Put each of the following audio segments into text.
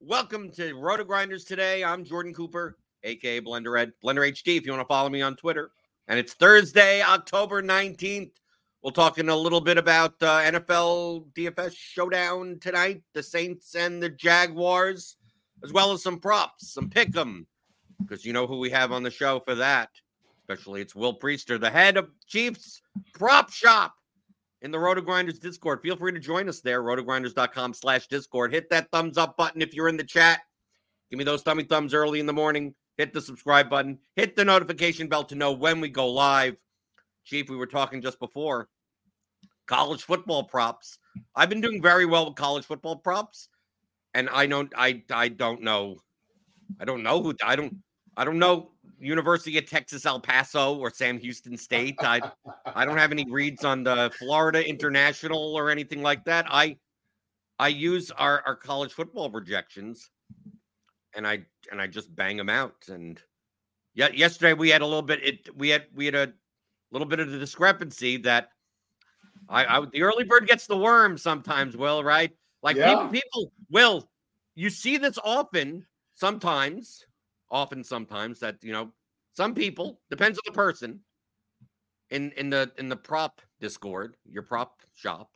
Welcome to RotoGrinders today. I'm Jordan Cooper, aka Blender Ed, Blender HD. If you want to follow me on Twitter, and it's Thursday, October 19th. We'll talk in a little bit about uh, NFL DFS showdown tonight, the Saints and the Jaguars, as well as some props, some pick 'em, because you know who we have on the show for that. Especially it's Will Priester, the head of Chiefs Prop Shop in the RotoGrinders Discord. Feel free to join us there, rotogrinders.com slash Discord. Hit that thumbs up button if you're in the chat. Give me those tummy thumbs early in the morning. Hit the subscribe button. Hit the notification bell to know when we go live. Chief, we were talking just before college football props. I've been doing very well with college football props, and I don't, I, I don't know, I don't know who, I don't, I don't know University of Texas El Paso or Sam Houston State. I I don't have any reads on the Florida International or anything like that. I I use our, our college football projections and I and I just bang them out. And yeah, yesterday we had a little bit it we had we had a little bit of the discrepancy that I, I the early bird gets the worm sometimes, Will, right? Like Yeah. people people will you see this often sometimes often sometimes that you know some people depends on the person in in the in the prop discord your prop shop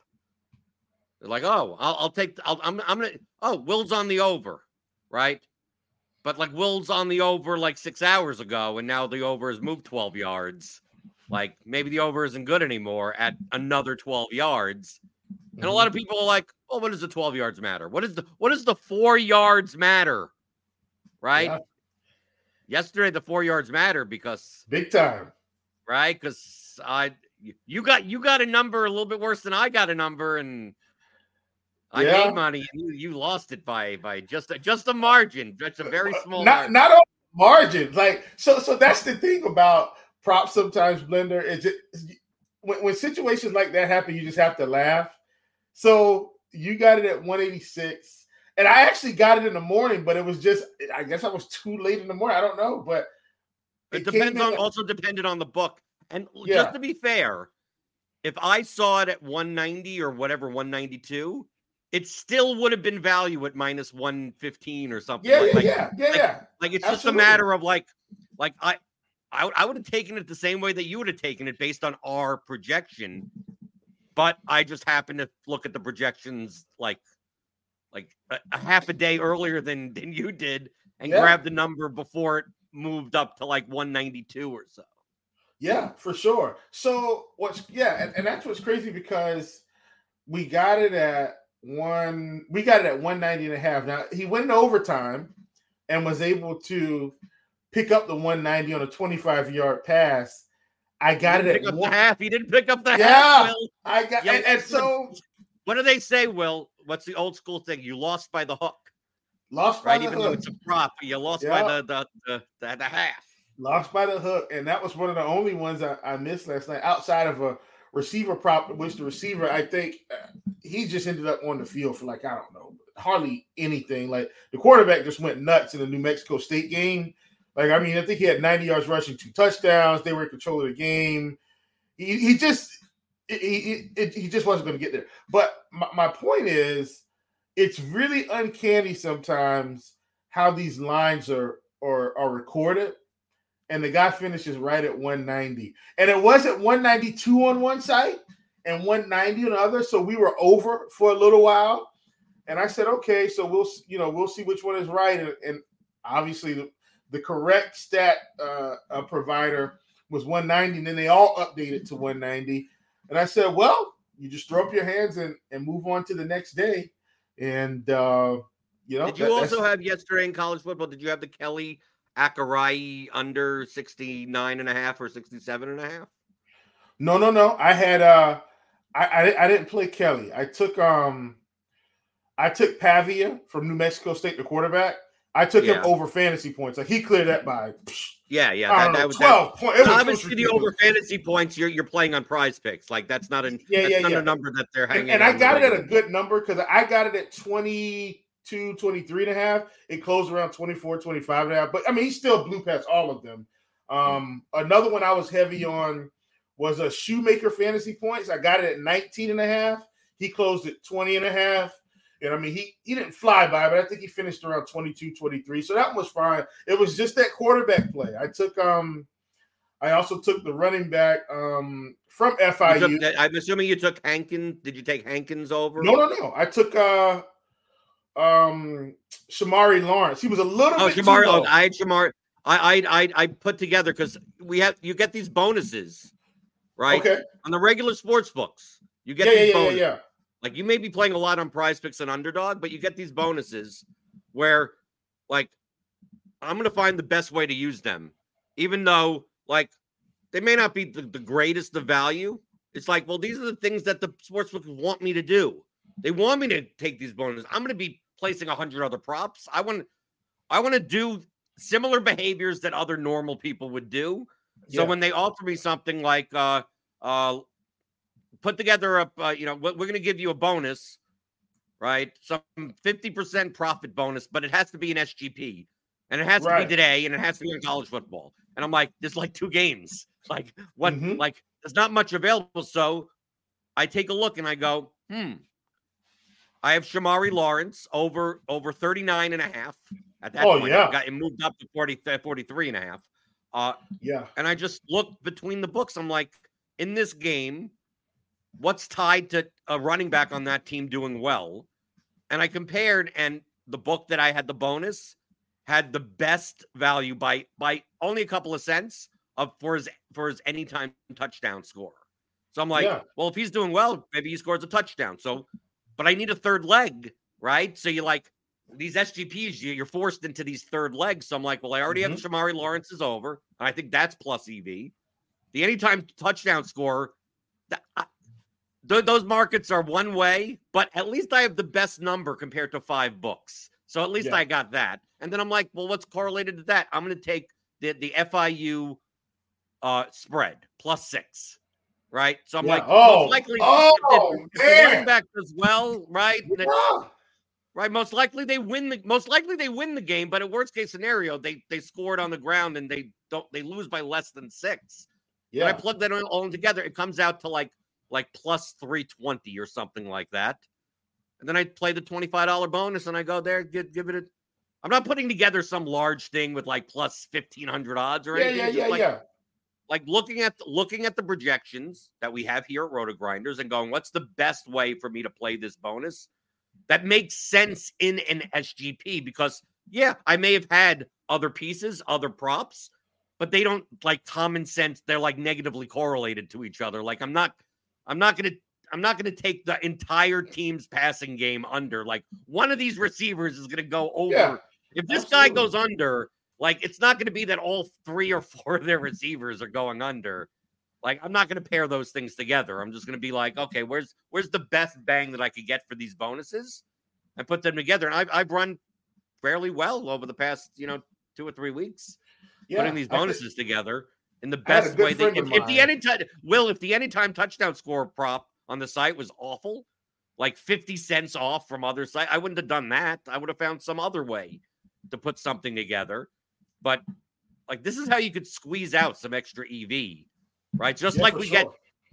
they're like oh i'll, I'll take I'll, i'm i'm gonna oh will's on the over right? But like will's on the over like six hours ago and now the over has moved 12 yards. Like maybe the over isn't good anymore at another 12 yards. And a lot of mm-hmm. people are like oh what does the 12 yards matter? What is the what does the four yards matter? Right? Yeah. Yesterday the four yards matter because Big time. right because i you- got you got a number a little bit worse than i got a number and i Yeah. made money and you, you lost it by by just a, just a margin just a uh, very uh, small Not margin. not on margins. Like so so that's the thing about props sometimes blender is it when, when situations like that happen, you just have to laugh. So you got it at 186. And I actually got it in the morning, but it was just I guess I was too late in the morning. I don't know, but it, it depends on also depended on the book. And yeah. just to be fair, if I saw it at 190 or whatever 192, it still would have been value at minus 115 or something. Yeah, like, yeah, yeah, yeah, like, yeah. Like it's Absolutely. just a matter of like, like I, I, I would have taken it the same way that you would have taken it based on our projection, but I just happened to look at the projections like, like a, a half a day earlier than than you did, and yeah. grab the number before it moved up to like 192 or so. Yeah, for sure. So what's yeah, and, and that's what's crazy because we got it at one, we got it at 190 and a half. Now he went in overtime and was able to pick up the 190 on a 25 yard pass. I got it at one, half. He didn't pick up the yeah, half. I got yeah, and, and so what do they say, Will? What's the old school thing? You lost by the hook. Lost right, even hook. though it's a prop, you lost by the the, the the, the half. Lost by the hook, and that was one of the only ones I, I missed last night outside of a receiver prop, which the receiver I think uh, he just ended up on the field for like I don't know, hardly anything. Like the quarterback just went nuts in the New Mexico State game. Like I mean, I think he had 90 yards rushing, two touchdowns. They were in control of the game. He, he just he, he, he just wasn't going to get there. But my, my point is it's really uncanny sometimes how these lines are are, are recorded and the guy finishes right at 190 and it wasn't 192 on one side and 190 on the other so we were over for a little while. And i said okay so we'll you know we'll see which one is right. And, and obviously the, the correct stat uh, uh, provider was 190 and then they all updated to 190 and i said well you just throw up your hands and, and move on to the next day and uh, you know, did you that, also have yesterday in college football? Did you have the Kelly Akharaiyi under 69 and a half or 67 and a half? No, no, no. I had uh I, I, I didn't play Kelly. I took um I took Pavia from New Mexico State, the quarterback. I took yeah. him over fantasy points. Like he cleared that by yeah, yeah. That, that, was twelve that, points. Obviously, the over fantasy points, you're you're playing on prize picks. Like that's not an yeah, yeah, yeah. a number that they're hanging. And, and I got it at a good number because I got it at 22, 23 and a half. It closed around 24, 25 and a half. But I mean, he still blew past all of them. Um, another one I was heavy on was a shoemaker fantasy points. I got it at 19 and a half. He closed at 20 and a half. And I mean, he he didn't fly by, but I think he finished around 22, 23. So that was fine. It was just that quarterback play. I took um I also took the running back um from FIU. Took, I'm assuming you took Hankins. Did you take Hankins over? No, no, no. I took uh um Shomari Lawrence. He was a little oh, bit Shomari. Oh, I had Shomari. I I I, I put together because we have you get these bonuses, right? Okay. On the regular sports books, you get yeah, these yeah, bonuses. Yeah, yeah. Like you may be playing a lot on prize picks and underdog, but you get these bonuses where like I'm gonna find the best way to use them, even though like they may not be the, the greatest of value. It's like, well, these are the things that the sportsbook want me to do. They want me to take these bonuses. I'm gonna be placing a hundred other props. I want I want to do similar behaviors that other normal people would do. So yeah. when they offer me something like uh uh put together a, uh, you know, we're going to give you a bonus, right? Some 50% profit bonus, but it has to be an SGP and it has right. to be today and it has to be in college football. And I'm like, there's like two games. Like, what, mm-hmm. like, there's not much available. So I take a look and I go, hmm, I have Shomari Lawrence over over 39 and a half. At that oh, point, yeah. it, got, it moved up to 40, 43 and a half. Uh, yeah. And I just look between the books. I'm like, in this game, what's tied to a running back on that team doing well. And I compared, and the book that I had the bonus had the best value by by only a couple of cents of for his for his anytime touchdown score. So I'm like, yeah. well, if he's doing well, maybe he scores a touchdown. So, but I need a third leg, right? So you like these SGPs, you're forced into these third legs. So I'm like, well, I already mm-hmm. have Shomari Lawrence is over, and I think that's plus EV. The anytime touchdown score, that, th- those markets are one way, but at least I have the best number compared to five books. So at least yeah. I got that. And then I'm like, well, what's correlated to that? I'm going to take the the FIU uh, spread plus six, right? So I'm yeah. like, oh, likely, oh, if, if, if the running back as well, right? Yeah. Right. Most likely they win the most likely they win the game, but in worst case scenario, they they scored on the ground and they don't they lose by less than six. Yeah. When I plug that all in together, it comes out to like like plus 320 or something like that. And then I play the $25 bonus and I go there, give, give it a I'm not putting together some large thing with like plus 1500 odds or yeah, anything. Yeah, yeah, like, yeah. Like looking at looking at the projections that we have here at RotoGrinders and going, what's the best way for me to play this bonus? that makes sense in an SGP because, yeah, I may have had other pieces, other props, but they don't like common sense. They're like negatively correlated to each other. Like I'm not, I'm not going to, I'm not going to take the entire team's passing game under. Like one of these receivers is going to go over. Yeah, if this absolutely. guy goes under, like it's not going to be that all three or four of their receivers are going under. Like I'm not going to pair those things together. I'm just going to be like, okay, where's where's the best bang that I could get for these bonuses, and put them together. And I've I've run fairly well over the past you know two or three weeks, yeah, putting these bonuses together in the best way. They, if, if the anytime will if the anytime touchdown score prop on the site was awful, like 50 cents off from other site, I wouldn't have done that. I would have found some other way to put something together. But like this is how you could squeeze out some extra EV right? Just yeah, like we sure. get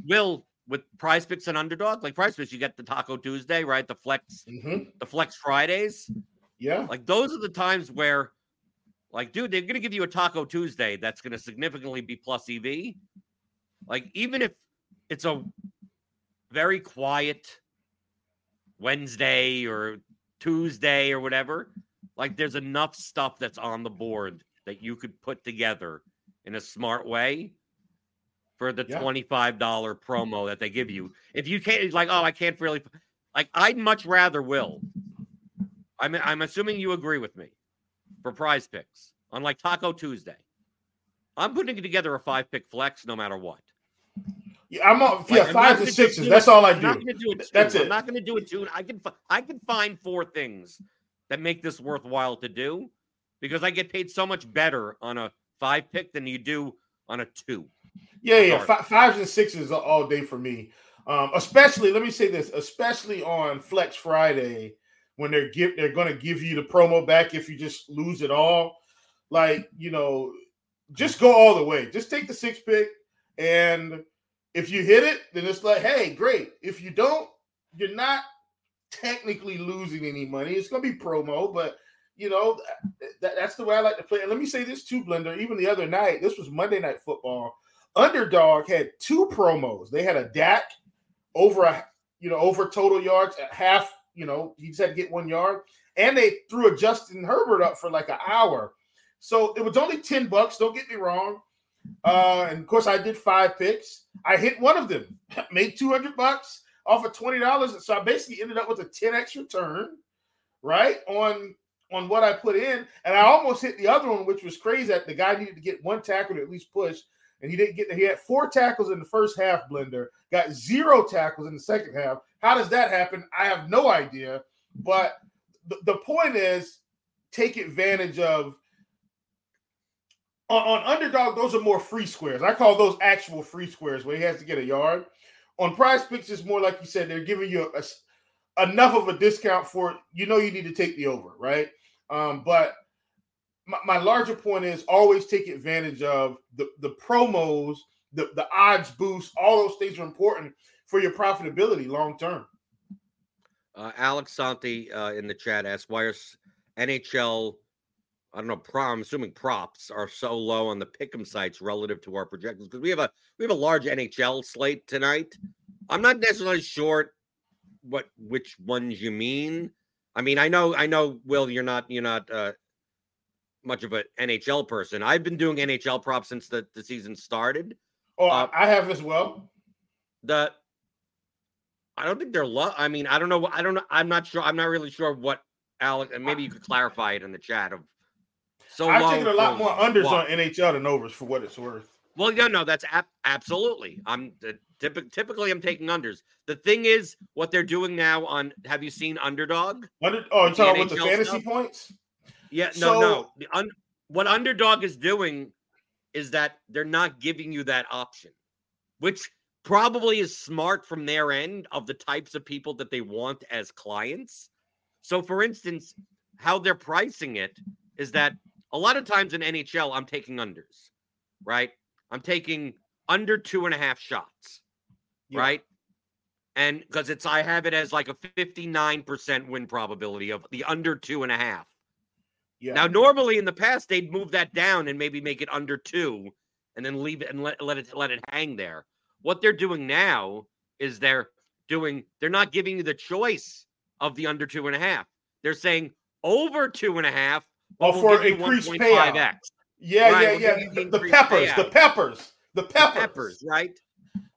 Will with Prize Picks and Underdog, like Prize Picks, you get the Taco Tuesday, right? The Flex, mm-hmm. the Flex Fridays. Yeah, like those are the times where, like, dude, they're gonna give you a Taco Tuesday that's gonna significantly be plus EV. Like, even if it's a very quiet Wednesday or Tuesday or whatever, like there's enough stuff that's on the board that you could put together in a smart way for the yeah. $25 promo that they give you. If you can't, like, oh, I can't really, like, I'd much rather will. I'm, I'm assuming you agree with me for prize picks on like Taco Tuesday. I'm putting together a five pick flex no matter what. Yeah, I'm on yeah, like, five to sixes. That's all I do. I'm not gonna do it That's it. I'm not going to do it two. I can I can find four things that make this worthwhile to do because I get paid so much better on a five pick than you do on a two. Yeah, yeah, F- fives and sixes all day for me. Um, especially, let me say this, especially on Flex Friday when they're give they're going to give you the promo back if you just lose it all. Like you know, just go all the way. Just take the six pick, and if you hit it, then it's like, hey, great. If you don't, you're not technically losing any money. It's going to be promo, but you know that, that's the way I like to play. And let me say this too, Blender. Even the other night, this was Monday Night Football. Underdog had two promos. They had a Dak over a you know over total yards at half. You know he just had to get one yard, and they threw a Justin Herbert up for like an hour. So it was only ten bucks. Don't get me wrong. Uh, and of course, I did five picks. I hit one of them, made two hundred bucks off of twenty dollars. So I basically ended up with a ten x return, right on on what I put in, and I almost hit the other one, which was crazy. That the guy needed to get one tackle to at least push and he didn't get he had four tackles in the first half blender got zero tackles in the second half. How does that happen? I have no idea but the, the point is take advantage of on, on, underdog those are more free squares. I call those actual free squares where he has to get a yard. On prize picks it's more like you said they're giving you a, a, enough of a discount for you know you need to take the over right? Um, but my, my larger point is always take advantage of the, the promos, the, the odds boost, all those things are important for your profitability long term. Uh, Alex Santi uh, in the chat asks, why are NHL, I don't know, pro, I'm assuming props are so low on the pick'em sites relative to our projections? Because we have a we have a large NHL slate tonight. I'm not necessarily sure what which ones you mean. I mean, I know, I know, Will, you're not, you're not uh, much of an NHL person. I've been doing NHL props since the, the season started. Oh, uh, I have as well. The I don't think they're low. I mean, I don't know. I don't know. I'm not sure. I'm not really sure what Alex. And maybe you could clarify it in the chat. Of so I've taken a lot more unders what? on NHL than overs for what it's worth. Well, yeah, no, that's ab- absolutely. I'm uh, typ- typically I'm taking unders. The thing is, what they're doing now on. Have you seen Underdog? Under, oh, you talking about the fantasy stuff? points? Yeah, no, so, no. The un, what underdog is doing is that they're not giving you that option, which probably is smart from their end of the types of people that they want as clients. So, for instance, how they're pricing it is that a lot of times in NHL, I'm taking unders, right? I'm taking under two and a half shots, Yeah. right? And because it's, I have it as like a 59% win probability of the under two and a half. Yeah. Now, normally in the past, they'd move that down and maybe make it under two and then leave it and let, let it let it hang there. What they're doing now is they're doing, they're not giving you the choice of the under two and a half. They're saying over two and a half, Oh, but for we'll you increased 1.5x. yeah, Right, yeah, yeah. The, the the peppers, the peppers, the The peppers. peppers, right?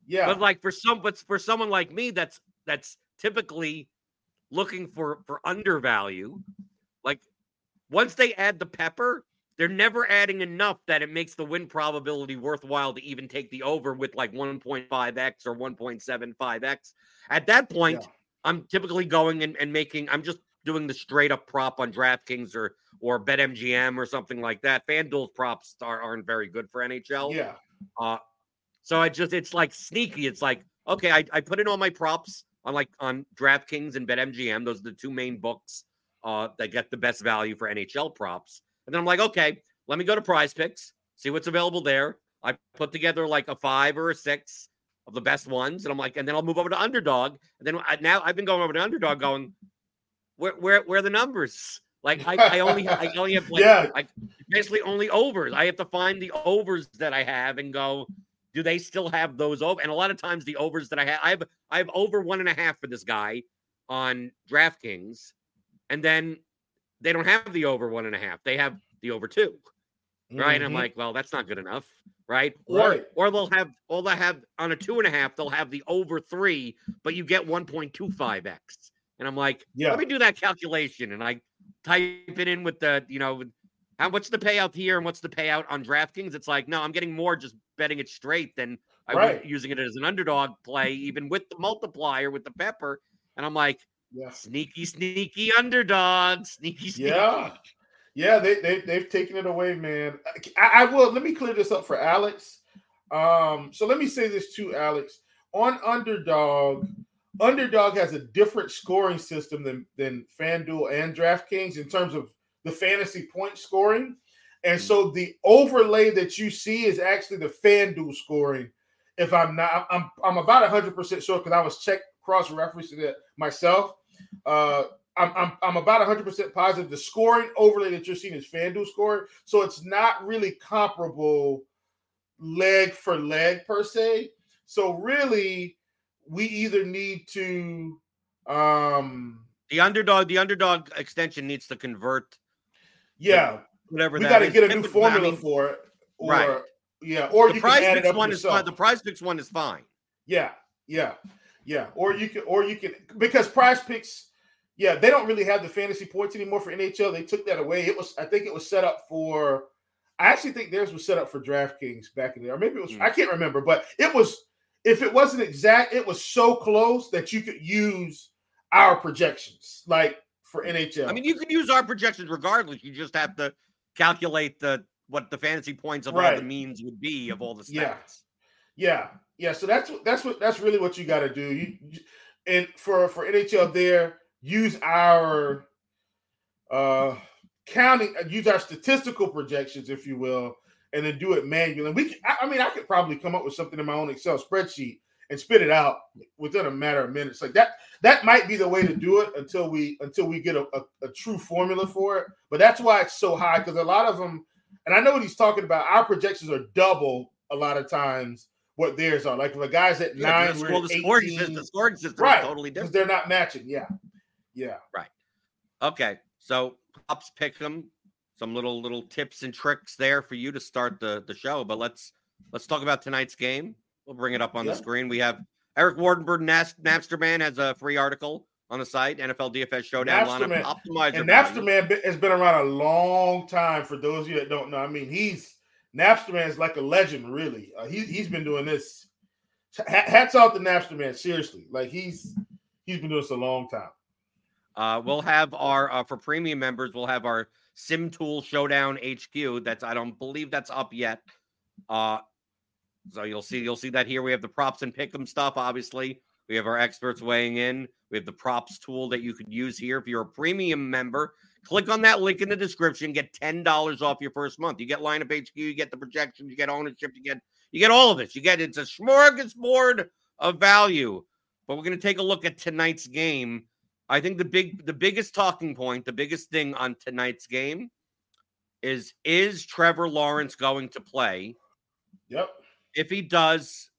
Yeah. But like for some, but for someone like me, that's that's typically looking for for undervalue. Like once they add the pepper, they're never adding enough that it makes the win probability worthwhile to even take the over with like 1.5x or 1.75x. At that point, Yeah. I'm typically going and, and making. I'm just doing the straight up prop on DraftKings or or BetMGM or something like that. FanDuel's props are, aren't very good for NHL. yeah. Uh, so I just it's like sneaky. It's like okay, I, I put in all my props on like on DraftKings and BetMGM. Those are the two main books uh, that get the best value for NHL props. And then I'm like, okay, let me go to Prize Picks, see what's available there. I put together like a five or a six of the best ones, and I'm like, and then I'll move over to Underdog. And then I, now I've been going over to Underdog, going, where where where are the numbers? Like I, I only I only have like Yeah. I basically only overs. I have to find the overs that I have and go, do they still have those over? And a lot of times the overs that I have, I have I have over one and a half for this guy on DraftKings, and then they don't have the over one and a half. They have the over two, right? And I'm mm-hmm. like, well, that's not good enough, right? Or Right. or they'll have all they have on a two and a half, they'll have the over three, but you get 1.25x. And I'm like, Yeah. let me do that calculation. And I type it in with the, you know, how what's the payout here and what's the payout on DraftKings? It's like, no, I'm getting more just betting it straight than I would Right. using it as an underdog play, even with the multiplier with the pepper. And I'm like, Yeah. sneaky, sneaky underdog, sneaky, sneaky. Yeah. Yeah, they, they they've taken it away, man. I, I will let me clear this up for Alex. Um, so let me say this too, Alex. On underdog, underdog has a different scoring system than than FanDuel and DraftKings in terms of the fantasy point scoring. And so the overlay that you see is actually the FanDuel scoring. If I'm not, I'm I'm about hundred percent sure because I was check cross referencing it myself. Uh, I'm, I'm, I'm about 100% positive the scoring overlay that you're seeing is FanDuel scoring. So it's not really comparable leg for leg per se. So really, we either need to um The underdog, the underdog extension needs to convert yeah, whatever we got to get a new Typically- I formula mean, for it. Or Right. yeah, or the you can prize picks up one is fine. The prize picks one is fine. Yeah, yeah, yeah. Or you can, or you can, because Prize Picks, yeah, they don't really have the fantasy points anymore for NHL. They took that away. It was, I think, it was set up for. I actually think theirs was set up for DraftKings back in there, or maybe it was. Hmm. I can't remember, but it was. If it wasn't exact, it was so close that you could use our projections, like for NHL. I mean, you can use our projections regardless. You just have to calculate the what the fantasy points of all the means would be of all the stats. Yeah. Yeah, yeah. So that's what that's what that's really what you got to do. You, and for for NHL there, use our uh counting, uh, use our statistical projections, if you will, and then do it manually. We, can, I, I mean, I could probably come up with something in my own Excel spreadsheet and spit it out within a matter of minutes. Like that, that might be the way to do it until we until we get a, a, a true formula for it. But that's why it's so high because a lot of them, and I know what he's talking about. Our projections are double a lot of times what theirs are. Like if a guy's at Yeah, nine, well, the scoring 18. system, the scoring system Right, is totally different because they're not matching. Yeah, yeah. Right. Okay, so props pick them. Some little little tips and tricks there for you to start the the show. But let's let's talk about tonight's game. We'll bring it up on Yeah. the screen. We have Eric Wardenberg, Nas- Napsterman has a free article on the site. NFL DFS Showdown Napsterman. lineup optimizer. And value. Napster Man be- has been around a long time. For those of you that don't know, I mean, he's Napster Man's like a legend, really. Uh, he he's been doing this. Ha- Hats off to Napster Man, seriously. Like he's he's been doing this a long time. Uh, we'll have our uh, for premium members. We'll have our Sim Tool Showdown HQ. That's I don't believe that's up yet. Uh, so you'll see you'll see that here. We have the props and pick'em stuff. Obviously, we have our experts weighing in. We have the props tool that you could use here. If you're a premium member, click on that link in the description, get $10 off your first month. You get lineup HQ, you get the projections, you get ownership, you get you get all of this. You get it's a smorgasbord of value. But we're going to take a look at tonight's game. I think the big the biggest talking point, the biggest thing on tonight's game is is Trevor Lawrence going to play? Yep. If he does,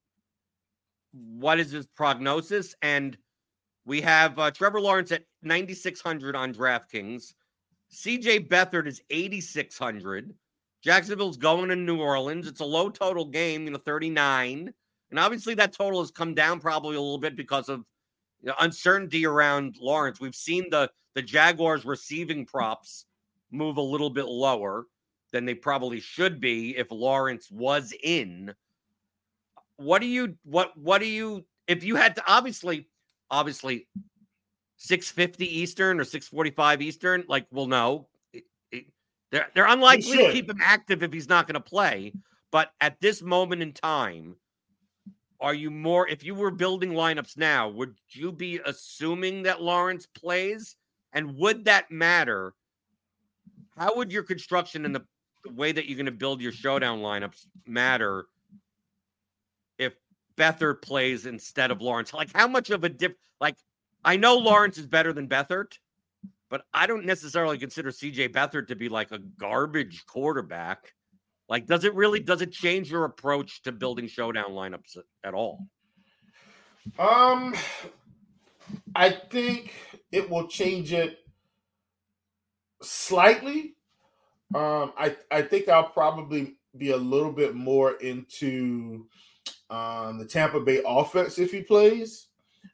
what is his prognosis? And we have uh, Trevor Lawrence at 9,600 on DraftKings. CJ Beathard is 8,600. Jacksonville's going to New Orleans. It's a low total game, you know, 39. And obviously that total has come down probably a little bit because of you know, uncertainty around Lawrence. We've seen the the Jaguars receiving props move a little bit lower than they probably should be if Lawrence was in. What do you what what do you if you had to obviously obviously 650 Eastern or 645 Eastern, like we'll know. they're they're unlikely to keep him active if he's not going to play. But at this moment in time, are you more if you were building lineups now, would you be assuming that Lawrence plays? And would that matter? How would your construction and the, the way that you're going to build your showdown lineups matter if Beathard plays instead of Lawrence? Like how much of a diff like I know Lawrence is better than Beathard, but I don't necessarily consider CJ Beathard to be like a garbage quarterback. Like, does it really does it change your approach to building showdown lineups at all? Um, I think it will change it slightly. Um, I I think I'll probably be a little bit more into um, the Tampa Bay offense if he plays.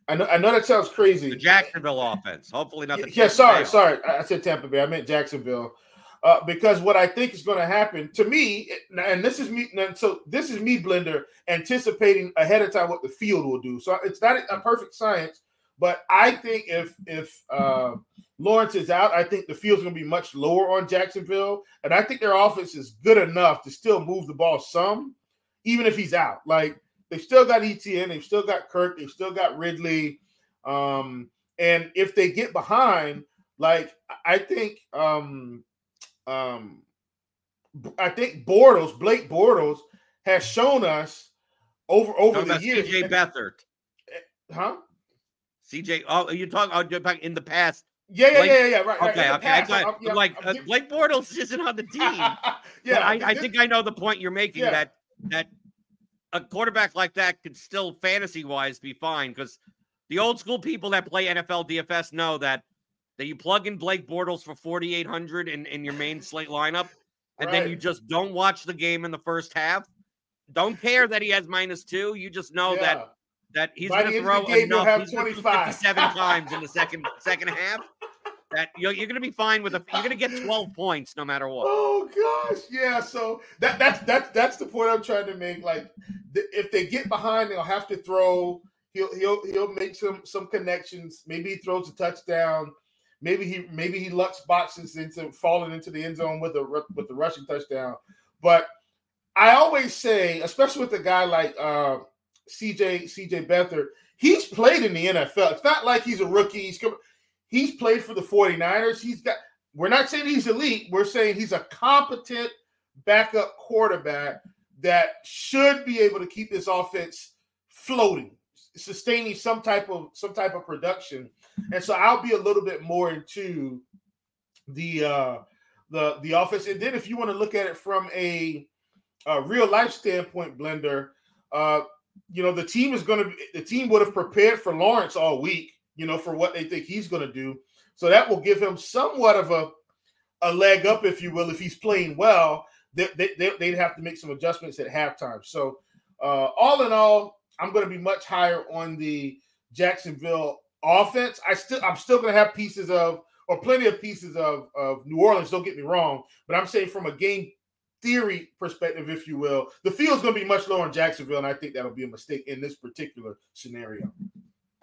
I know, I know that sounds crazy. The Jacksonville offense. Hopefully not the. Yeah, sorry, sorry. I said Tampa Bay. I meant Jacksonville. Uh, because what I think is going to happen to me, and this is me, so this is me, Blender, anticipating ahead of time what the field will do. So it's not a perfect science, but I think if if uh, Lawrence is out, I think the field's going to be much lower on Jacksonville, and I think their offense is good enough to still move the ball some, even if he's out. Like They've still got Etienne. They've still got Kirk. They've still got Ridley. Um, and if they get behind, like I think, um, um, I think Bortles, Blake Bortles, has shown us over over no, the years. CJ Beathard, eh, huh? CJ. Oh, you talking? Oh, in the past. Yeah, yeah, Blake, yeah, yeah, right. Okay, right. okay. Past, I got, yeah, like uh, Blake Bortles isn't on the team. yeah, I, I, think I know the point you're making. Yeah. That that a quarterback like that could still fantasy wise be fine because the old school people that play NFL DFS know that that you plug in Blake Bortles for 4,800 in, in your main slate lineup, and right. then you just don't watch the game in the first half. Don't care that he has minus two. You just know yeah. that that he's going to throw enough. He's 57 times in the second second half that you're, you're going to be fine with a. You're going to get 12 points no matter what. Oh gosh, yeah. So that that's that's that's the point I'm trying to make. Like, if they get behind, they'll have to throw. He'll he'll he'll make some some connections. Maybe he throws a touchdown. Maybe he maybe he lucks boxes into falling into the end zone with a with the rushing touchdown. But I always say, especially with a guy like uh, CJ CJ Beathard, he's played in the NFL. It's not like he's a rookie. He's He's played for the 49ers. He's got, we're not saying he's elite. We're saying he's a competent backup quarterback that should be able to keep this offense floating, sustaining some type of some type of production. And so I'll be a little bit more into the uh the the offense. And then if you want to look at it from a, a real life standpoint, Blender, uh, you know, the team is to be the team would have prepared for Lawrence all week you know, for what they think he's going to do. So that will give him somewhat of a a leg up, if you will, if he's playing well. They, they, they'd have to make some adjustments at halftime. So uh, all in all, I'm going to be much higher on the Jacksonville offense. I still I'm still going to have pieces of or plenty of pieces of of New Orleans. Don't get me wrong, but I'm saying from a game theory perspective, if you will, the field's going to be much lower in Jacksonville, and I think that'll be a mistake in this particular scenario.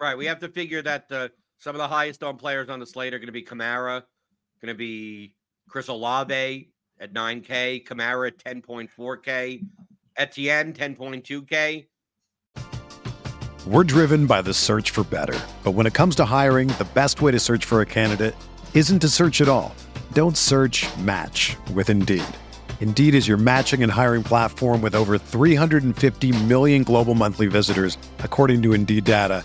Right. We have to figure that the some of the highest on players on the slate are going to be Kamara, going to be Chris Olave at 9K, Kamara at 10.4K, Etienne 10.2K. We're driven by the search for better. But when it comes to hiring, the best way to search for a candidate isn't to search at all. Don't search match with Indeed. Indeed is your matching and hiring platform with over 350 million global monthly visitors, according to Indeed data,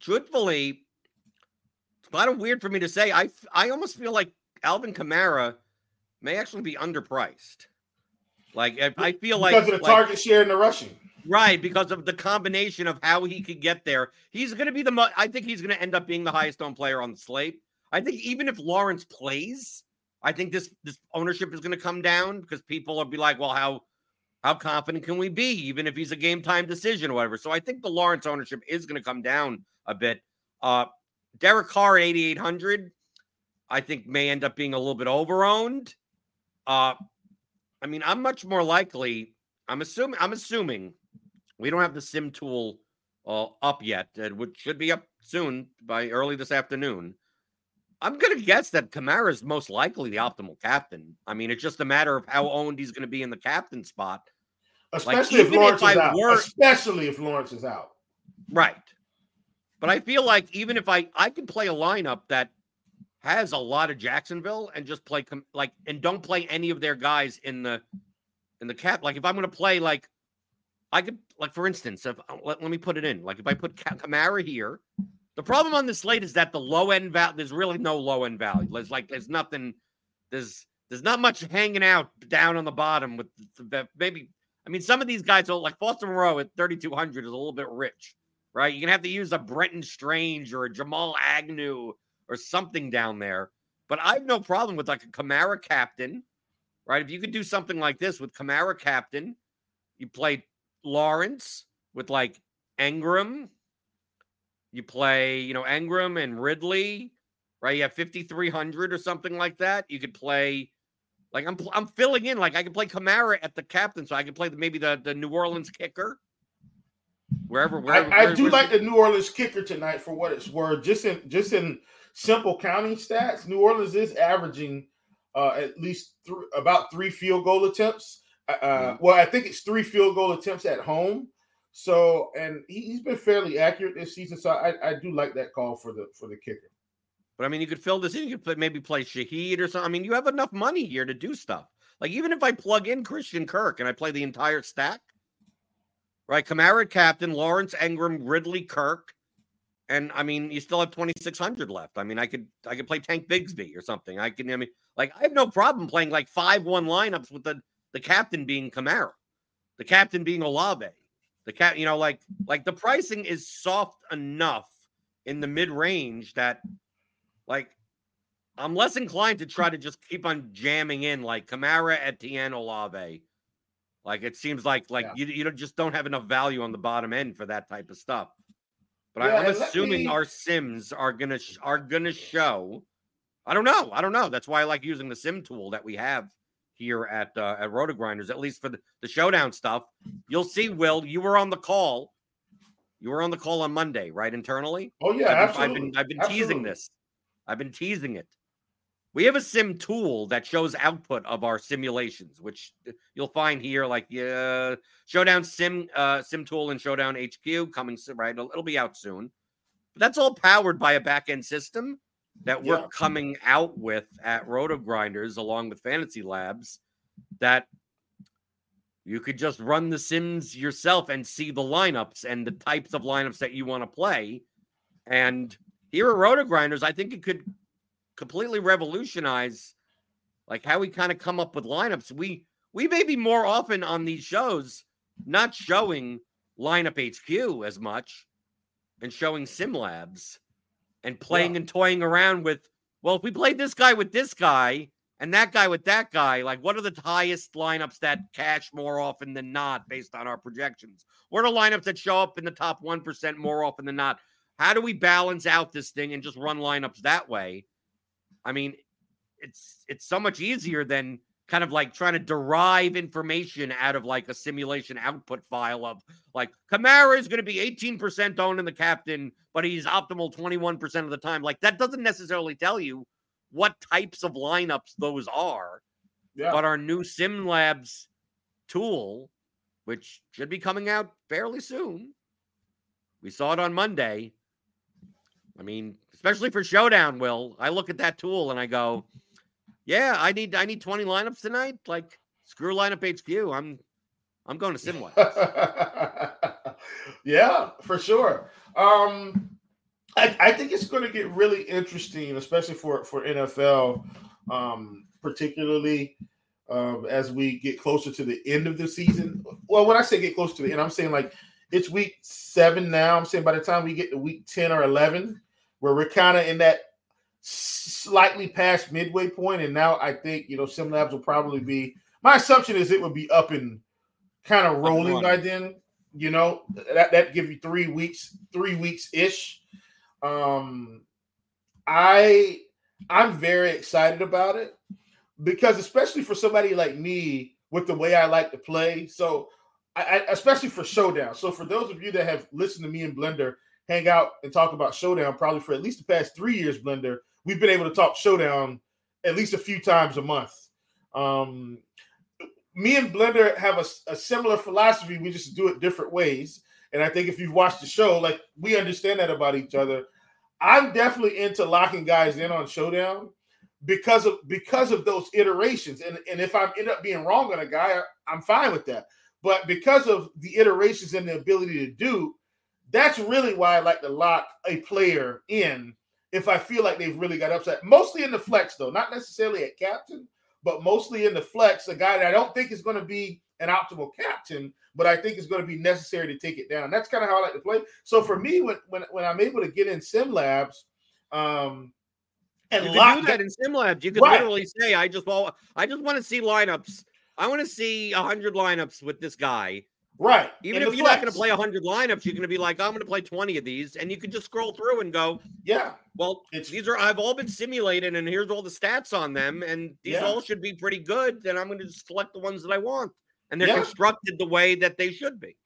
truthfully, it's kind of weird for me to say. I I almost feel like Alvin Kamara may actually be underpriced. Like I feel because like of the like, target share and the rushing. Right, because of the combination of how he could get there. He's going to be the mo- I think he's going to end up being the highest owned player on the slate. I think even if Lawrence plays, I think this this ownership is going to come down because people will be like, "Well, how how confident can we be even if he's a game time decision or whatever?" So I think the Lawrence ownership is going to come down a bit. Uh Derek Carr at 8800 I think may end up being a little bit overowned. Uh I mean, I'm much more likely. I'm assuming. I'm assuming we don't have the sim tool uh, up yet, which should be up soon by early this afternoon. I'm going to guess that Kamara is most likely the optimal captain. I mean, it's just a matter of how owned he's going to be in the captain spot. Especially if Lawrence if is out. were- Especially if Lawrence is out. Right. But I feel like even if I I could play a lineup that has a lot of Jacksonville and just play like and don't play any of their guys in the in the cap. Like if I'm going to play like I could like for instance, if let, let me put it in. Like if I put Kamara here, the problem on this slate is that the low end value. There's really no low end value. There's like there's nothing. There's there's not much hanging out down on the bottom with the, the- maybe. I mean, some of these guys like Foster Moreau at 3,200 is a little bit rich, right? You're gonna have to use a Brenton Strange or a Jamal Agnew or something down there. But I have no problem with like a Kamara captain, right? If you could do something like this with Kamara captain, you play Lawrence with like Engram, you play, you know, Engram and Ridley, right? You have 5,300 or something like that. You could play, like, I'm, I'm filling in, like, I could play Kamara at the captain, so I could play the, maybe the, the New Orleans kicker, wherever, wherever. I, I do like the- the New Orleans kicker tonight for what it's worth. Just in just in simple counting stats, New Orleans is averaging uh, at least th- about three field goal attempts. Uh, Mm-hmm. Well, I think it's three field goal attempts at home. So, and he, he's been fairly accurate this season. So, I, I do like that call for the for the kicker. But I mean, you could fill this in. You could play, maybe play Shaheed or something. I mean, you have enough money here to do stuff. Like even if I plug in Christian Kirk and I play the entire stack, right? Kamara captain, Lawrence Engram, Ridley Kirk, and I mean, you still have twenty six hundred left. I mean, I could I could play Tank Bigsby or something. I can. I mean, like I have no problem playing like five one lineups with the the captain being Kamara, the captain being Olave, the cat. You know, like like the pricing is soft enough in the mid range that like I'm less inclined to try to just keep on jamming in like Kamara, Etienne, Olave. Like it seems like like Yeah. you you just don't have enough value on the bottom end for that type of stuff. But Yeah, I, I'm assuming me- our Sims are gonna sh- are gonna show. I don't know. I don't know. That's why I like using the Sim tool that we have here at uh, at RotoGrinders, at least for the, the showdown stuff. You'll see, Will, you were on the call. You were on the call on Monday, right? Internally. Oh yeah, I've been, I've absolutely. been, I've been teasing this. I've been teasing it. We have a sim tool that shows output of our simulations, which you'll find here, like yeah, Showdown Sim uh, Sim Tool and Showdown HQ coming soon, right? It'll, it'll be out soon. But that's all powered by a back end system that we're Yeah. coming out with at RotoGrinders along with Fantasy Labs. That you could just run the sims yourself and see the lineups and the types of lineups that you want to play and here at RotoGrinders, I think it could completely revolutionize like how we kind of come up with lineups. We we may be more often on these shows not showing lineup HQ as much and showing sim labs and playing yeah. and toying around with well if we played this guy with this guy and that guy with that guy like what are the highest lineups that cash more often than not based on our projections? What are lineups that show up in the top 1% more often than not? How do we balance out this thing and just run lineups that way? I mean it's it's so much easier than kind of like trying to derive information out of like a simulation output file of like Kamara is going to be 18% owned in the captain, but he's optimal 21% of the time. Like that doesn't necessarily tell you what types of lineups those are. Yeah. But our new Sim Labs tool, which should be coming out fairly soon, we saw it on Monday. I mean, especially for Showdown, Will, I look at that tool and I go, yeah, I need I need 20 lineups tonight. Like screw lineup HQ. I'm I'm going to Simway. yeah, for sure. Um I, I think it's going to get really interesting, especially for for NFL, um, particularly um, as we get closer to the end of the season. Well, when I say get close to the end, I'm saying like it's week seven now. I'm saying by the time we get to week ten or eleven, where we're kind of in that slightly past midway point, and now I think you know Sim Labs will probably be. My assumption is it would be up and kind of rolling by then. You know that that give you three weeks, three weeks ish. Um, I I'm very excited about it because especially for somebody like me with the way I like to play. So I, I, especially for Showdown. So for those of you that have listened to me and Blender hang out and talk about Showdown probably for at least the past three years, Blender, we've been able to talk Showdown at least a few times a month. Um, me and Blender have a, a, similar philosophy. We just do it different ways. And I think if you've watched the show, like we understand that about each other. I'm definitely into locking guys in on Showdown because of because of those iterations. And, and if I end up being wrong on a guy, I'm fine with that. But because of the iterations and the ability to do, that's really why I like to lock a player in if I feel like they've really got upset. Mostly in the flex, though, not necessarily at captain, but mostly in the flex. A guy that I don't think is going to be an optimal captain, but I think is going to be necessary to take it down. That's kind of how I like to play. So for me, when when, when I'm able to get in sim labs, um, and you lock do that, in sim labs, you could right. literally say, "I just want, I just want to see lineups. I want to see hundred lineups with this guy." Right. Even if you're flex. not going to play 100 lineups, you're going to be like, I'm going to play 20 of these. And you can just scroll through and go, Yeah. Well, it's, these are, I've all been simulated and here's all the stats on them. And these yeah. all should be pretty good. Then I'm going to just select the ones that I want. And they're yeah. constructed the way that they should be.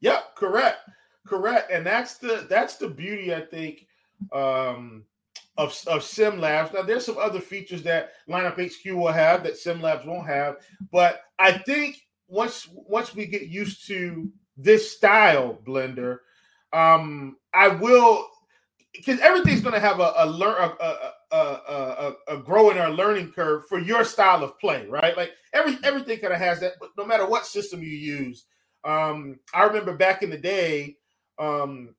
Yeah, correct. Correct. And that's the, that's the beauty, I think, um, of, of sim labs now there's some other features that lineup hq will have that sim labs won't have but i think once once we get used to this style blender, um, I will because everything's going to have a a, learn, a, a, a, a, growing or learning curve for your style of play, right? Like every everything kind of has that, but no matter what system you use. Um, I remember back in the day, um,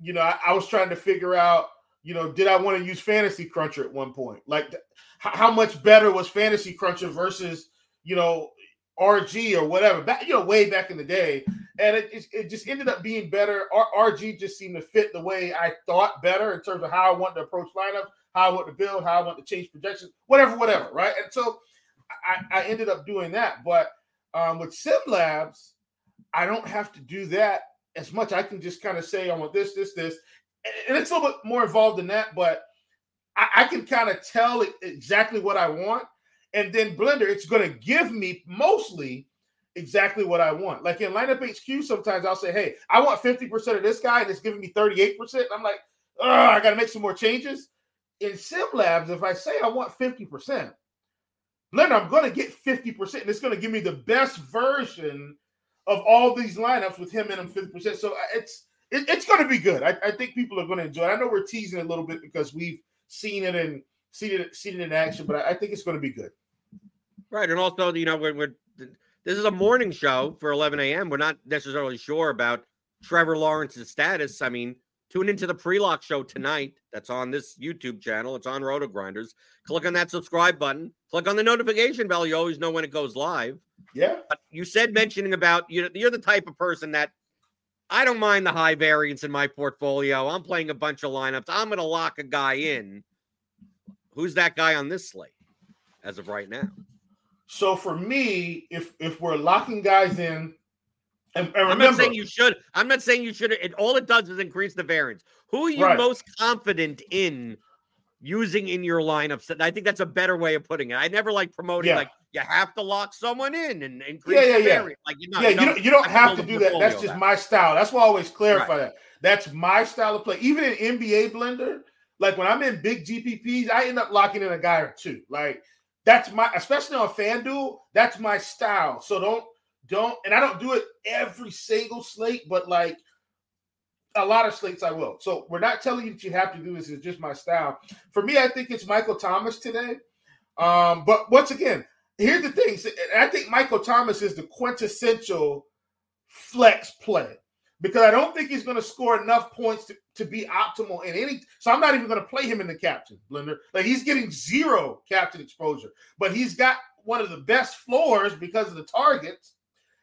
you know, I, I was trying to figure out, you know, did I want to use Fantasy Cruncher at one point? Like, how much better was Fantasy Cruncher versus, you know, RG or whatever, back you know, way back in the day, and it, it, just ended up being better. R- RG just seemed to fit the way I thought better in terms of how I want to approach lineup, how I want to build, how I want to change projections, whatever, whatever, right? And so I, I ended up doing that. But um, with Sim Labs, I don't have to do that as much. I can just kind of say I want this, this, this, and it's a little bit more involved than that, but I, I can kind of tell exactly what I want and then Blender, it's going to give me mostly exactly what I want. Like in lineup HQ, sometimes I'll say, hey, I want 50% of this guy, and it's giving me 38%. I'm like, oh, I got to make some more changes. In Sim Labs, if I say I want 50%, Blender, I'm going to get 50%, and it's going to give me the best version of all these lineups with him in them 50%. So uh, it's it, it's going to be good. I, I think people are going to enjoy it. I know we're teasing a little bit because we've seen it and seen it, seen it in action, but I, I think it's going to be good. Right, and also, you know, when we're this is a morning show for 11 a.m. We're not necessarily sure about Trevor Lawrence's status. I mean, Tune into the pre-lock show tonight. That's on this YouTube channel. It's on RotoGrinders. Click on that subscribe button. Click on the notification bell. You always know when it goes live. Yeah. But you said mentioning about you. You're the type of person that I don't mind the high variance in my portfolio. I'm playing a bunch of lineups. I'm going to lock a guy in. Who's that guy on this slate as of right now? So for me, if if we're locking guys in, and, and remember, I'm not saying you should. I'm not saying you should. It all it does is increase the variance. Who are you Right. most confident in using in your lineups? I think that's a better way of putting it. I never like promoting Yeah. like you have to lock someone in and increase Yeah, yeah, the yeah. variance. Like you know, yeah, you don't, you don't have to do that. That's just of my style. That's why I always clarify Right. that. That's my style of play. Even in NBA Blender, like when I'm in big GPPs, I end up locking in a guy or two. Like that's my, especially on FanDuel, that's my style. So don't, don't, and I don't do it every single slate, but like a lot of slates I will. So we're not telling you that you have to do this. It's just my style. For me, I think it's Michael Thomas today. Um, but once again, here's the thing. I think Michael Thomas is the quintessential flex play because I don't think he's going to score enough points to, to be optimal in any. So I'm not even going to play him in the captain blender. Like he's getting zero captain exposure, but he's got one of the best floors because of the targets.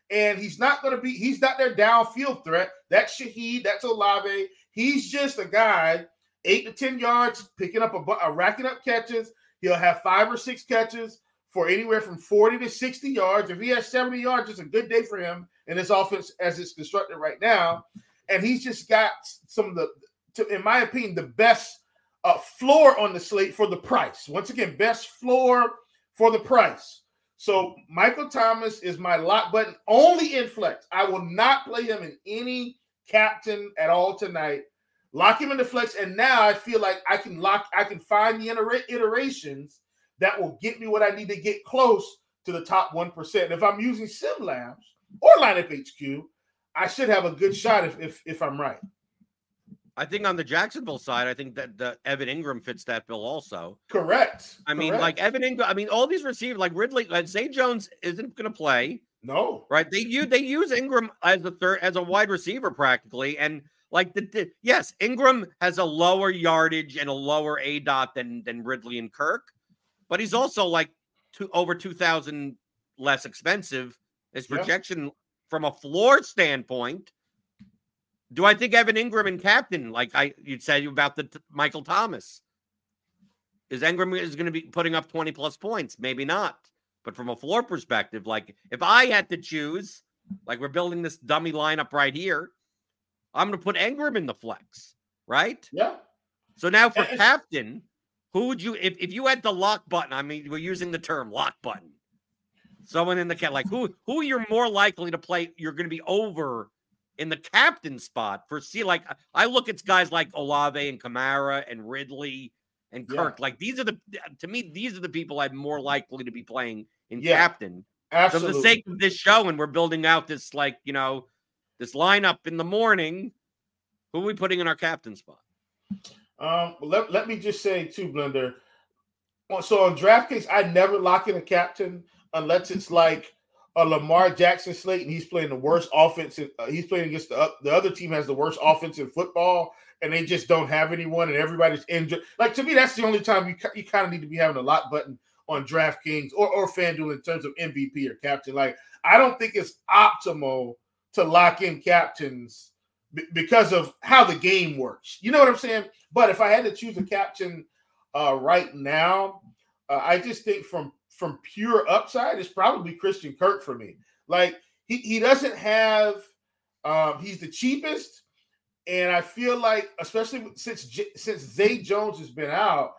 And he's not going to be, he's not their downfield threat. That's Shaheed, that's Olave. He's just a guy, eight to 10 yards, picking up a, a uh, racking up catches. He'll have five or six catches for anywhere from 40 to 60 yards. If he has 70 yards, it's a good day for him in his offense as it's constructed right now. And he's just got some of the, to, in my opinion, the best uh, floor on the slate for the price. Once again, best floor for the price. So Michael Thomas is my lock button only in flex. I will not play him in any captain at all tonight. Lock him in the flex, and now I feel like I can lock. I can find the iter- iterations that will get me what I need to get close to the top one percent. If I'm using Sim Labs or Lineup HQ, I should have a good shot if if, if I'm right. I think on the Jacksonville side, I think that the Evan Engram fits that bill also. Correct. I mean, Correct. like Evan Engram. I mean, all these receivers, like Ridley, like Zay Jones isn't going to play, no, right? They use they use Engram as a third as a wide receiver practically, and like the, the yes, Engram has a lower yardage and a lower aDOT than than Ridley and Kirk, but he's also like two over two thousand less expensive. His Yeah. projection from a floor standpoint. Do I think Evan Engram and captain like I you'd say about the t- Michael Thomas? Is Engram is going to be putting up 20 plus points? Maybe not. But from a floor perspective, like if I had to choose, like we're building this dummy lineup right here, I'm going to put Engram in the flex, right? yeah, So now for And captain, who would you if, if you had the lock button? I mean, we're using the term lock button. Someone in the cat, like who who you're more likely to play, you're going to be over in the captain spot for see. Like I look at guys like Olave and Kamara and Ridley and Yeah. Kirk. Like these are the to me, these are the people I'm more likely to be playing in Yeah, captain. So absolutely. for the sake of this show, and we're building out this like you know this lineup in the morning, who are we putting in our captain spot? Um, let, let me just say too, Blender. So on DraftKings, I never lock in a captain unless it's like a Lamar Jackson slate and he's playing the worst offense. Uh, he's playing against the o- the other team has the worst offense in football, and they just don't have anyone, and everybody's injured. Like to me, that's the only time you you kind of need to be having a lock button on DraftKings or or FanDuel in terms of MVP or captain. Like I don't think it's optimal to lock in captains be- because of how the game works. You know what I'm saying? But if I had to choose a captain uh, right now, uh, I just think from from pure upside, it's probably Christian Kirk for me. Like he he doesn't have, um, he's the cheapest, and I feel like especially since since Zay Jones has been out,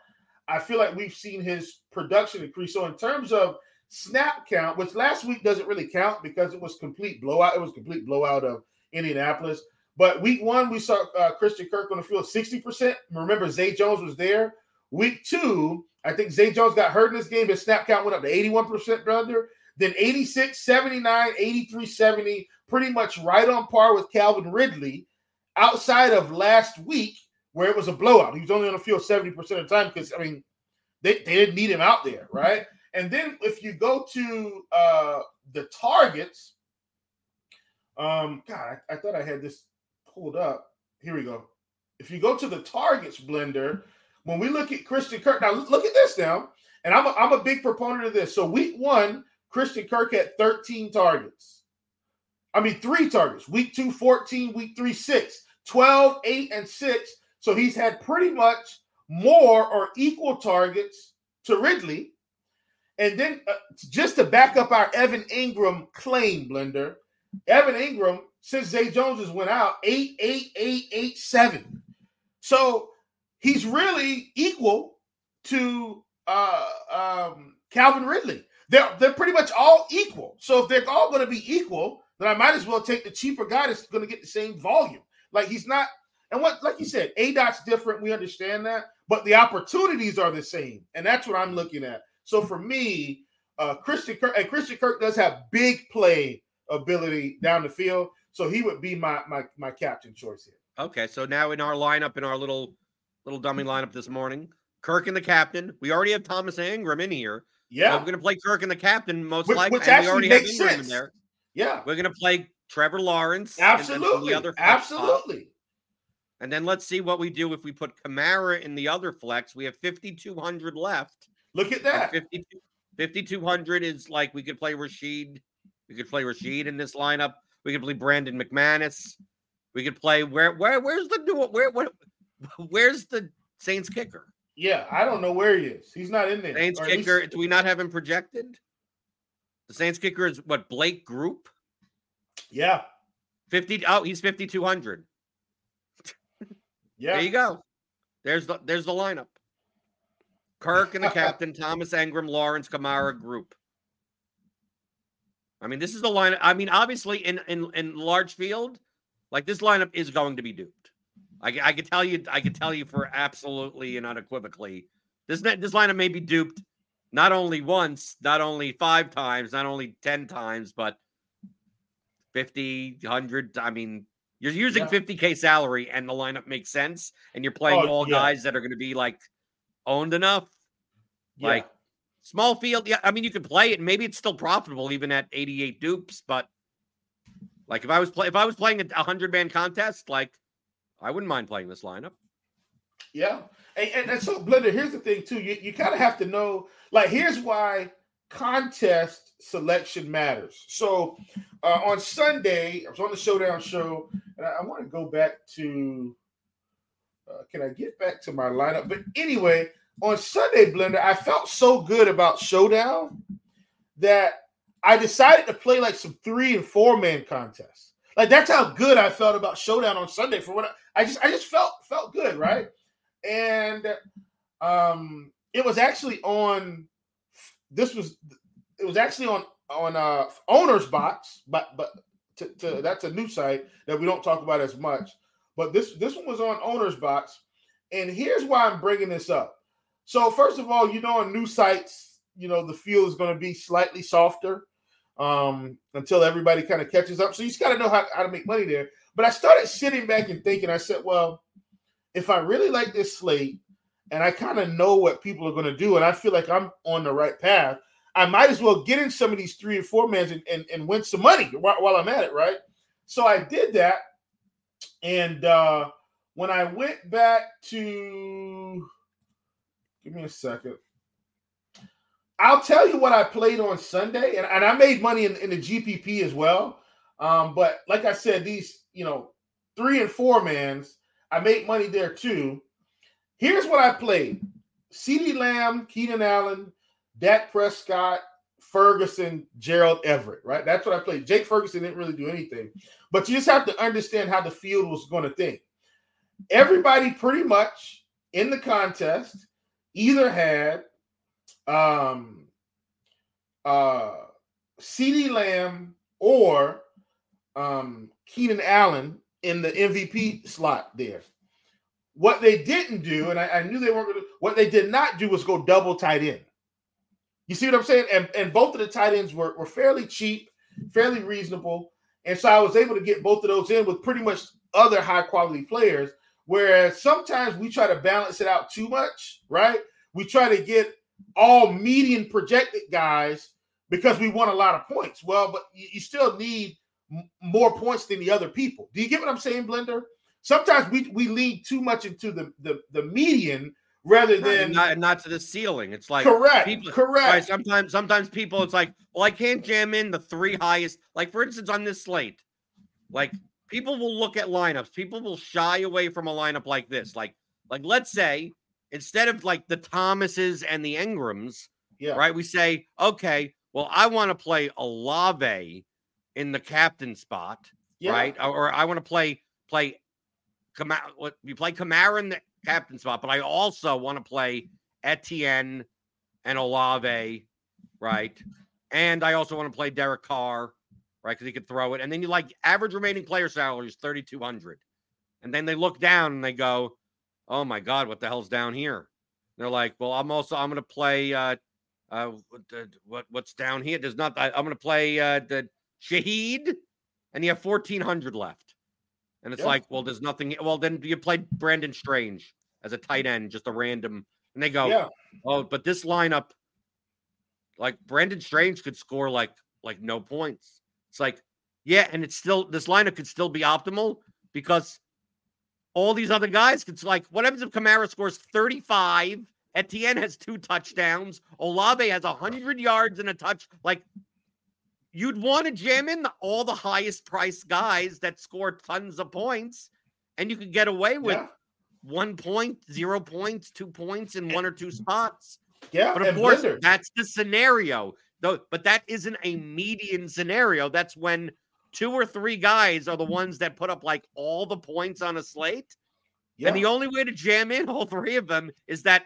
I feel like we've seen his production increase. So in terms of snap count, which last week doesn't really count because it was complete blowout. It was complete blowout of Indianapolis. But week one, we saw uh, Christian Kirk on the field 60%. Remember, Zay Jones was there. Week two, I think Zay Jones got hurt in this game. His snap count went up to 81% under. Then 86, 79, 83, 70, pretty much right on par with Calvin Ridley outside of last week where it was a blowout. He was only on the field 70% of the time because, I mean, they, they didn't need him out there, right? And then if you go to uh, the targets, um, God, I, I thought I had this pulled up. Here we go. if you go to the targets blender, when we look at Christian Kirk, now look at this now, and I'm a, I'm a big proponent of this. So week one, Christian Kirk had 13 targets. I mean, three targets. Week two, 14. Week three, six. 12, 8, and 6. So he's had pretty much more or equal targets to Ridley. And then uh, just to back up our Evan Engram claim, Blender, Evan Engram, since Zay Jones has went out, 8, 8, 8, 8, 7. So he's really equal to uh, um, Calvin Ridley. They're, they're pretty much all equal. So if they're all going to be equal, then I might as well take the cheaper guy that's going to get the same volume. Like he's not, and what, like you said, aDOT's different. We understand that, but the opportunities are the same, and that's what I'm looking at. So for me, uh, Christian Kirk and Christian Kirk does have big play ability down the field, so he would be my my my captain choice here. Okay, so now in our lineup, in our little little dummy lineup this morning, Kirk and the captain. We already have Thomas Engram in here. Yeah, I'm going to play Kirk and the captain most which, likely. which and we actually already makes have Engram sense. in there. Yeah, We're going to play Trevor Lawrence. and absolutely, the other absolutely. And then let's see what we do if we put Kamara in the other flex. We have 5,200 left. Look at that. 52 5,200 is like we could play Rashid. We could play Rashid in this lineup. We could play Brandon McManus. We could play where where where's the new where what where's the Saints kicker? Yeah, I don't know where he is. He's not in there. Saints at least- kicker. Do we not have him projected? The Saints kicker is what Blake Grupe Yeah, 50. Oh, he's 5,200. yeah. There you go. There's the there's the lineup. Kirk and the captain, Thomas Engram, Lawrence Kamara Grupe. I mean, this is the lineup. I mean, obviously, in in in large field, like this lineup is going to be doomed. I, I could tell you, I could tell you for absolutely and unequivocally, this this lineup may be duped not only once, not only five times, not only ten times, but 50, 100. I mean, you're using Yeah. 50k salary, and the lineup makes sense, and you're playing Oh, all yeah. guys that are going to be like owned enough. yeah. Like small field, yeah. I mean, you can play it. and Maybe it's still profitable even at 88 dupes, but like if I was play if I was playing a hundred man contest, like I wouldn't mind playing this lineup. Yeah. And, and, and so, Blender, here's the thing, too. You, you kind of have to know, like, here's why contest selection matters. So, uh, on Sunday, I was on the Showdown show, and I, I want to go back to, uh, can I get back to my lineup? But anyway, on Sunday, Blender, I felt so good about Showdown that I decided to play like some three and four man contests. Like that's how good I felt about Showdown on Sunday. For what I, I just, I just felt felt good, right? and um it was actually on this was it was actually on on uh OwnersBox but but to, to, that's a new site that we don't talk about as much. But this this one was on OwnersBox and here's why i'm bringing this up. So first of all you know on new sites you know the field is going to be slightly softer um until everybody kind of catches up. So you just got to know how, how to make money there but i started sitting back and thinking i said well if I really like this slate and I kind of know what people are going to do and I feel like I'm on the right path, I might as well get in some of these three and four mans and, and, and win some money while, while I'm at it, right? So I did that. And uh, when I went back to, give me a second. I'll tell you what I played on Sunday, and, and I made money in, in the GPP as well. Um, but like I said, these, you know, three and four mans, I made money there too. Here's what I played: CeeDee Lamb, Keenan Allen, Dak Prescott, Ferguson, Gerald Everett. Right? That's what I played. Jake Ferguson didn't really do anything, but you just have to understand how the field was going to think. Everybody pretty much in the contest either had um uh CeeDee Lamb or um Keenan Allen in the MVP slot there. What they didn't do, and I, I knew they weren't going to, what they did not do was go double tight end. You see what I'm saying? And, and both of the tight ends were, were fairly cheap, fairly reasonable. And so I was able to get both of those in with pretty much other high quality players. Whereas sometimes we try to balance it out too much, right? We try to get all median projected guys because we want a lot of points. Well, but you, you still need m- more points than the other people. Do you get what I'm saying, Blender? sometimes we we lean too much into the the, the median rather than not, not to the ceiling. It's like correct, people- correct. Right, sometimes sometimes people it's like, well, I can't jam in the three highest. Like for instance, on this slate, like people will look at lineups. People will shy away from a lineup like this. Like, like let's say instead of like the Thomases and the Engrams, yeah, right? We say, okay, well, I want to play Olave in the captain spot, yeah. right? Or, or I want to play play Kamara. What we play Kamara in the captain spot, but I also want to play Etienne and Olave, right? And I also want to play Derek Carr, right? Because he could throw it. And then you like average remaining player salary is 3,200. And then they look down and they go, oh my God, what the hell's down here? they're like, well, I'm also, I'm going to play, uh, uh, what, what, what's down here? There's not, I, I'm going to play, uh, the Shaheed and you have 1,400 left. And it's Yeah. like, well, there's nothing. Well, then you played Brenton Strange as a tight end, just a random. And they go, yeah, oh, but this lineup, like Brenton Strange could score like like no points. It's like, yeah, and it's still this lineup could still be optimal because all these other guys could like what happens if Kamara scores 35, Etienne has two touchdowns, Olave has hundred yards and a touch. Like you'd want to jam in the, all the highest priced guys that score tons of points, and you could get away with yeah, one point, zero points, two points in one or two spots. yeah. But of course, Blender. that's the scenario. Though, but that isn't a median scenario. That's when two or three guys are the ones that put up like all the points on a slate. yeah. And the only way to jam in all three of them is that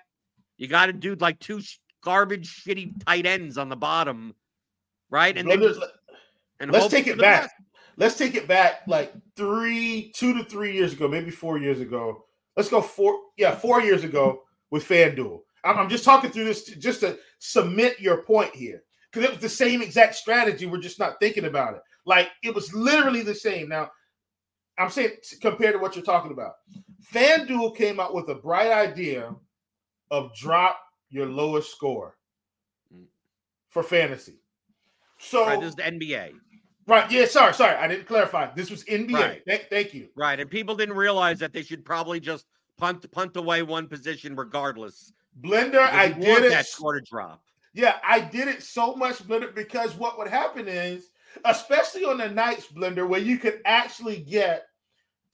you got to do like two sh- garbage, shitty tight ends on the bottom, right? And then Blenders, and let's take it back. best. let's take it back like three, two to three years ago, maybe four years ago. Let's go four, yeah, four years ago with FanDuel. I'm, I'm just talking through this to, just to submit your point here because it was the same exact strategy. We're just not thinking about it. Like it was literally the same. Now, I'm saying compared to what you're talking about, FanDuel came out with a bright idea of drop your lowest score Mm. for fantasy. So Right, this is the NBA, Right. Yeah. Sorry. Sorry. I didn't clarify. This was NBA. Right. Thank, thank you. right? And people didn't realize that they should probably just punt punt away one position regardless. Blender. I did it. that to drop. Yeah, I did it so much, Blender, because what would happen is, especially on the nights, Blender, where you could actually get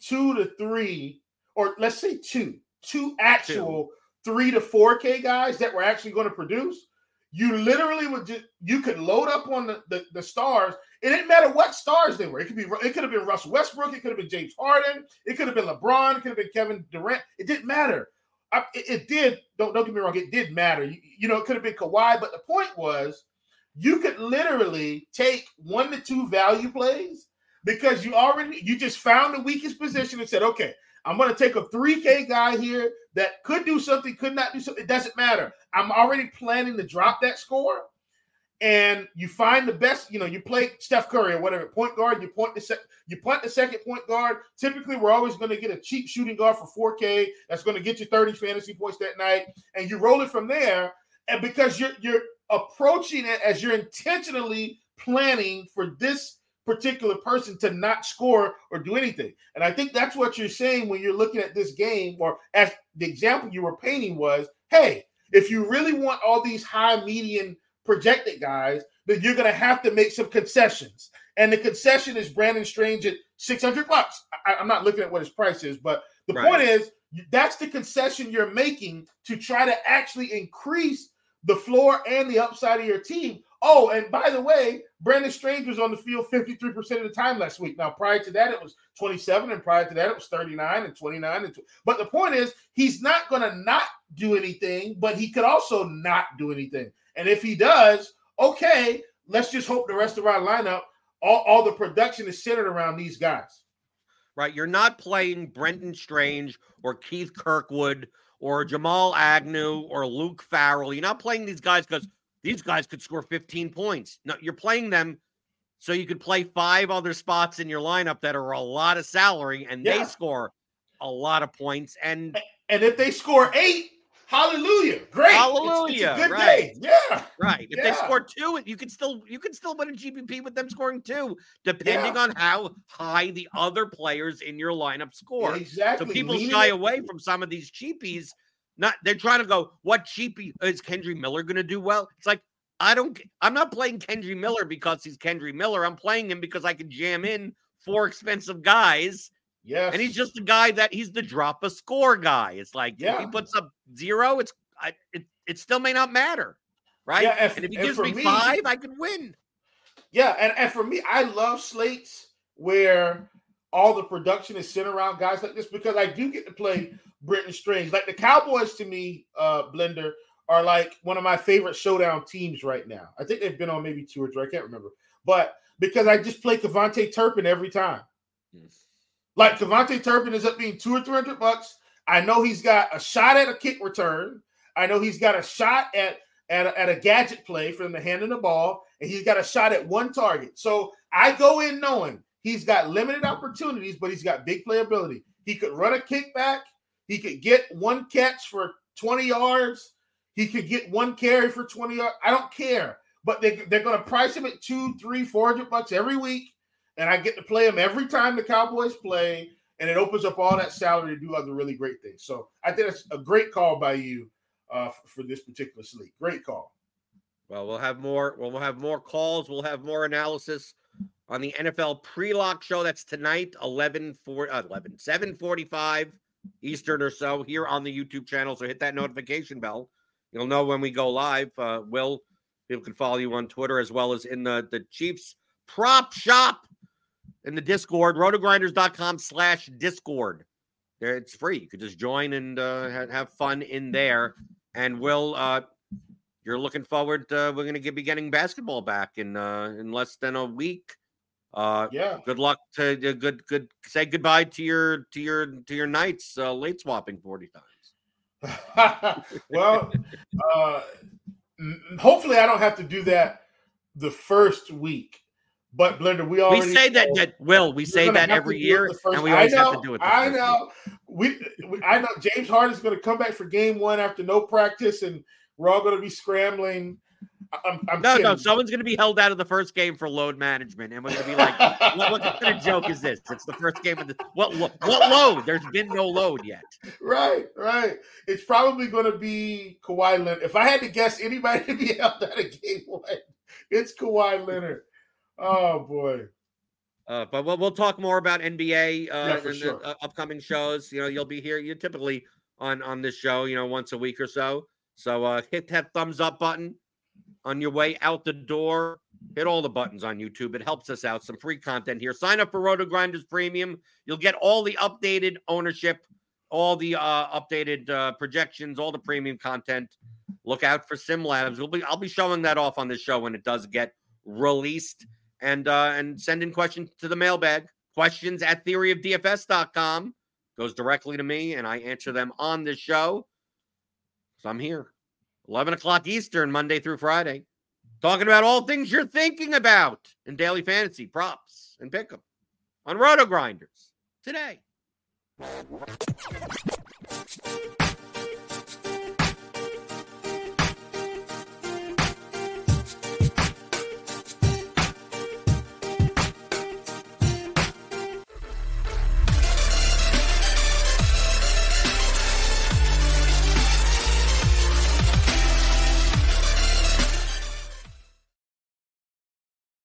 two to three, or let's say two, two actual three to four K guys that were actually going to produce. You literally would just you could load up on the, the, the stars. It didn't matter what stars they were. It could be it could have been Russell Westbrook, it could have been James Harden, it could have been LeBron, it could have been Kevin Durant. It didn't matter. I, it, it did. Don't don't get me wrong. It did matter. You, you know, it could have been Kawhi, but the point was, you could literally take one to two value plays because you already you just found the weakest position and said, okay, I'm going to take a 3K guy here that could do something, could not do something. It doesn't matter. I'm already planning to drop that score. And you find the best, you know, you play Steph Curry or whatever, point guard, you point the sec, you punt the second point guard. Typically, we're always going to get a cheap shooting guard for 4K that's going to get you 30 fantasy points that night, and you roll it from there. And because you're you're approaching it as you're intentionally planning for this particular person to not score or do anything. And I think that's what you're saying when you're looking at this game, or as the example you were painting was, hey, if you really want all these high median projected guys, then you're going to have to make some concessions. And the concession is Brenton Strange at 600 bucks. I, I'm not looking at what his price is, but the Right. point is that's the concession you're making to try to actually increase the floor and the upside of your team. Oh, and by the way, Brenton Strange was on the field 53% of the time last week. Now, prior to that, it was 27, and prior to that, it was 39 and 29. And tw- but the point is, he's not going to not do anything, but he could also not do anything. And if he does, okay, let's just hope the rest of our lineup, all, all the production is centered around these guys. right? You're not playing Brenton Strange or Keith Kirkwood or Jamal Agnew or Luke Farrell. You're not playing these guys because these guys could score 15 points. No, you're playing them so you could play five other spots in your lineup that are a lot of salary and Yeah. they score a lot of points. And And if they score eight, hallelujah, great, hallelujah, it's, it's right? Day. Yeah, right. If yeah. they score two, you can still you can still win a GPP with them scoring two, depending Yeah. on how high the other players in your lineup score. exactly. So people Leaning shy away from some of these cheapies. Not they're trying to go, what cheapie is Kendre Miller going to do well? It's like I don't. I'm not playing Kendre Miller because he's Kendre Miller. I'm playing him because I can jam in four expensive guys, Yes, and he's just a guy that he's the drop a score guy. It's like if Yeah. he puts up zero, it's I, it. It still may not matter, right? Yeah, and- and if he and gives me, me- five, I can win. Yeah, and, and for me, I love slates where all the production is centered around guys like this because I do get to play Brenton Strange. Like the Cowboys to me, uh, Blender, are like one of my favorite showdown teams right now. I think they've been on maybe two or three, I can't remember. But because I just play KaVontae Turpin every time. Like KaVontae Turpin is up being two or three hundred bucks. I know he's got a shot at a kick return. I know he's got a shot at at a, at a gadget play for him to hand in the ball, and he's got a shot at one target. So I go in knowing he's got limited opportunities, but he's got big playability. He could run a kickback. He could get one catch for 20 yards. He could get one carry for 20 yards. I don't care. But they, they're going to price him at two, three, four hundred bucks every week. And I get to play him every time the Cowboys play. And it opens up all that salary to do other really great things. So I think that's a great call by you uh, for, this particular sleep. Great call. Well, we'll have more. Well, we'll have more calls. We'll have more analysis on the NFL pre-lock show. That's tonight, 11 for uh, 11 7:45 Eastern or so here on the YouTube channel. So hit that notification bell. You'll know when we go live. Uh, Will people can follow you on Twitter as well as in the the Chiefs prop shop in the Discord. Rotogrinders.com slash Discord. There, it's free. You could just join and uh, have fun in there. And Will, uh, you're looking forward. Uh, we're going to be getting basketball back in uh, in less than a week. Uh, Yeah. good luck to good good. Say goodbye to your to your to your nights uh, late swapping forty times. well, uh, hopefully I don't have to do that the first week. But Blender, we We already say that that Will. We say that every year, and we always have to do it. I know. We, we, I know James Harden is going to come back for Game One after no practice, and we're all going to be scrambling. I- I'm, I'm No, no, someone's going to be held out of the first game for load management, and we're going to be like, what, what kind of joke is this? It's the first game of the what? lo- What load? There's been no load yet. Right, right. It's probably going to be Kawhi Leonard. If I had to guess anybody to be held out of game one, it's Kawhi Leonard. Oh boy. Uh, but we'll, we'll talk more about NBA uh, Yeah, in sure. the uh, upcoming shows. You know, you'll be here. You're typically on on this show, you know, once a week or so. So uh, hit that thumbs up button on your way out the door. Hit all the buttons on YouTube. It helps us out. Some free content here. Sign up for RotoGrinders Premium. You'll get all the updated ownership, all the uh, updated uh, projections, all the premium content. Look out for Sim Labs. We'll be I'll be showing that off on the show when it does get released and uh, and send in questions to the mailbag. Questions at theoryofdfs.com goes directly to me, and I answer them on the show. So I'm here, 11 o'clock Eastern, Monday through Friday, talking about all things you're thinking about in daily fantasy props and pick 'em on RotoGrinders today.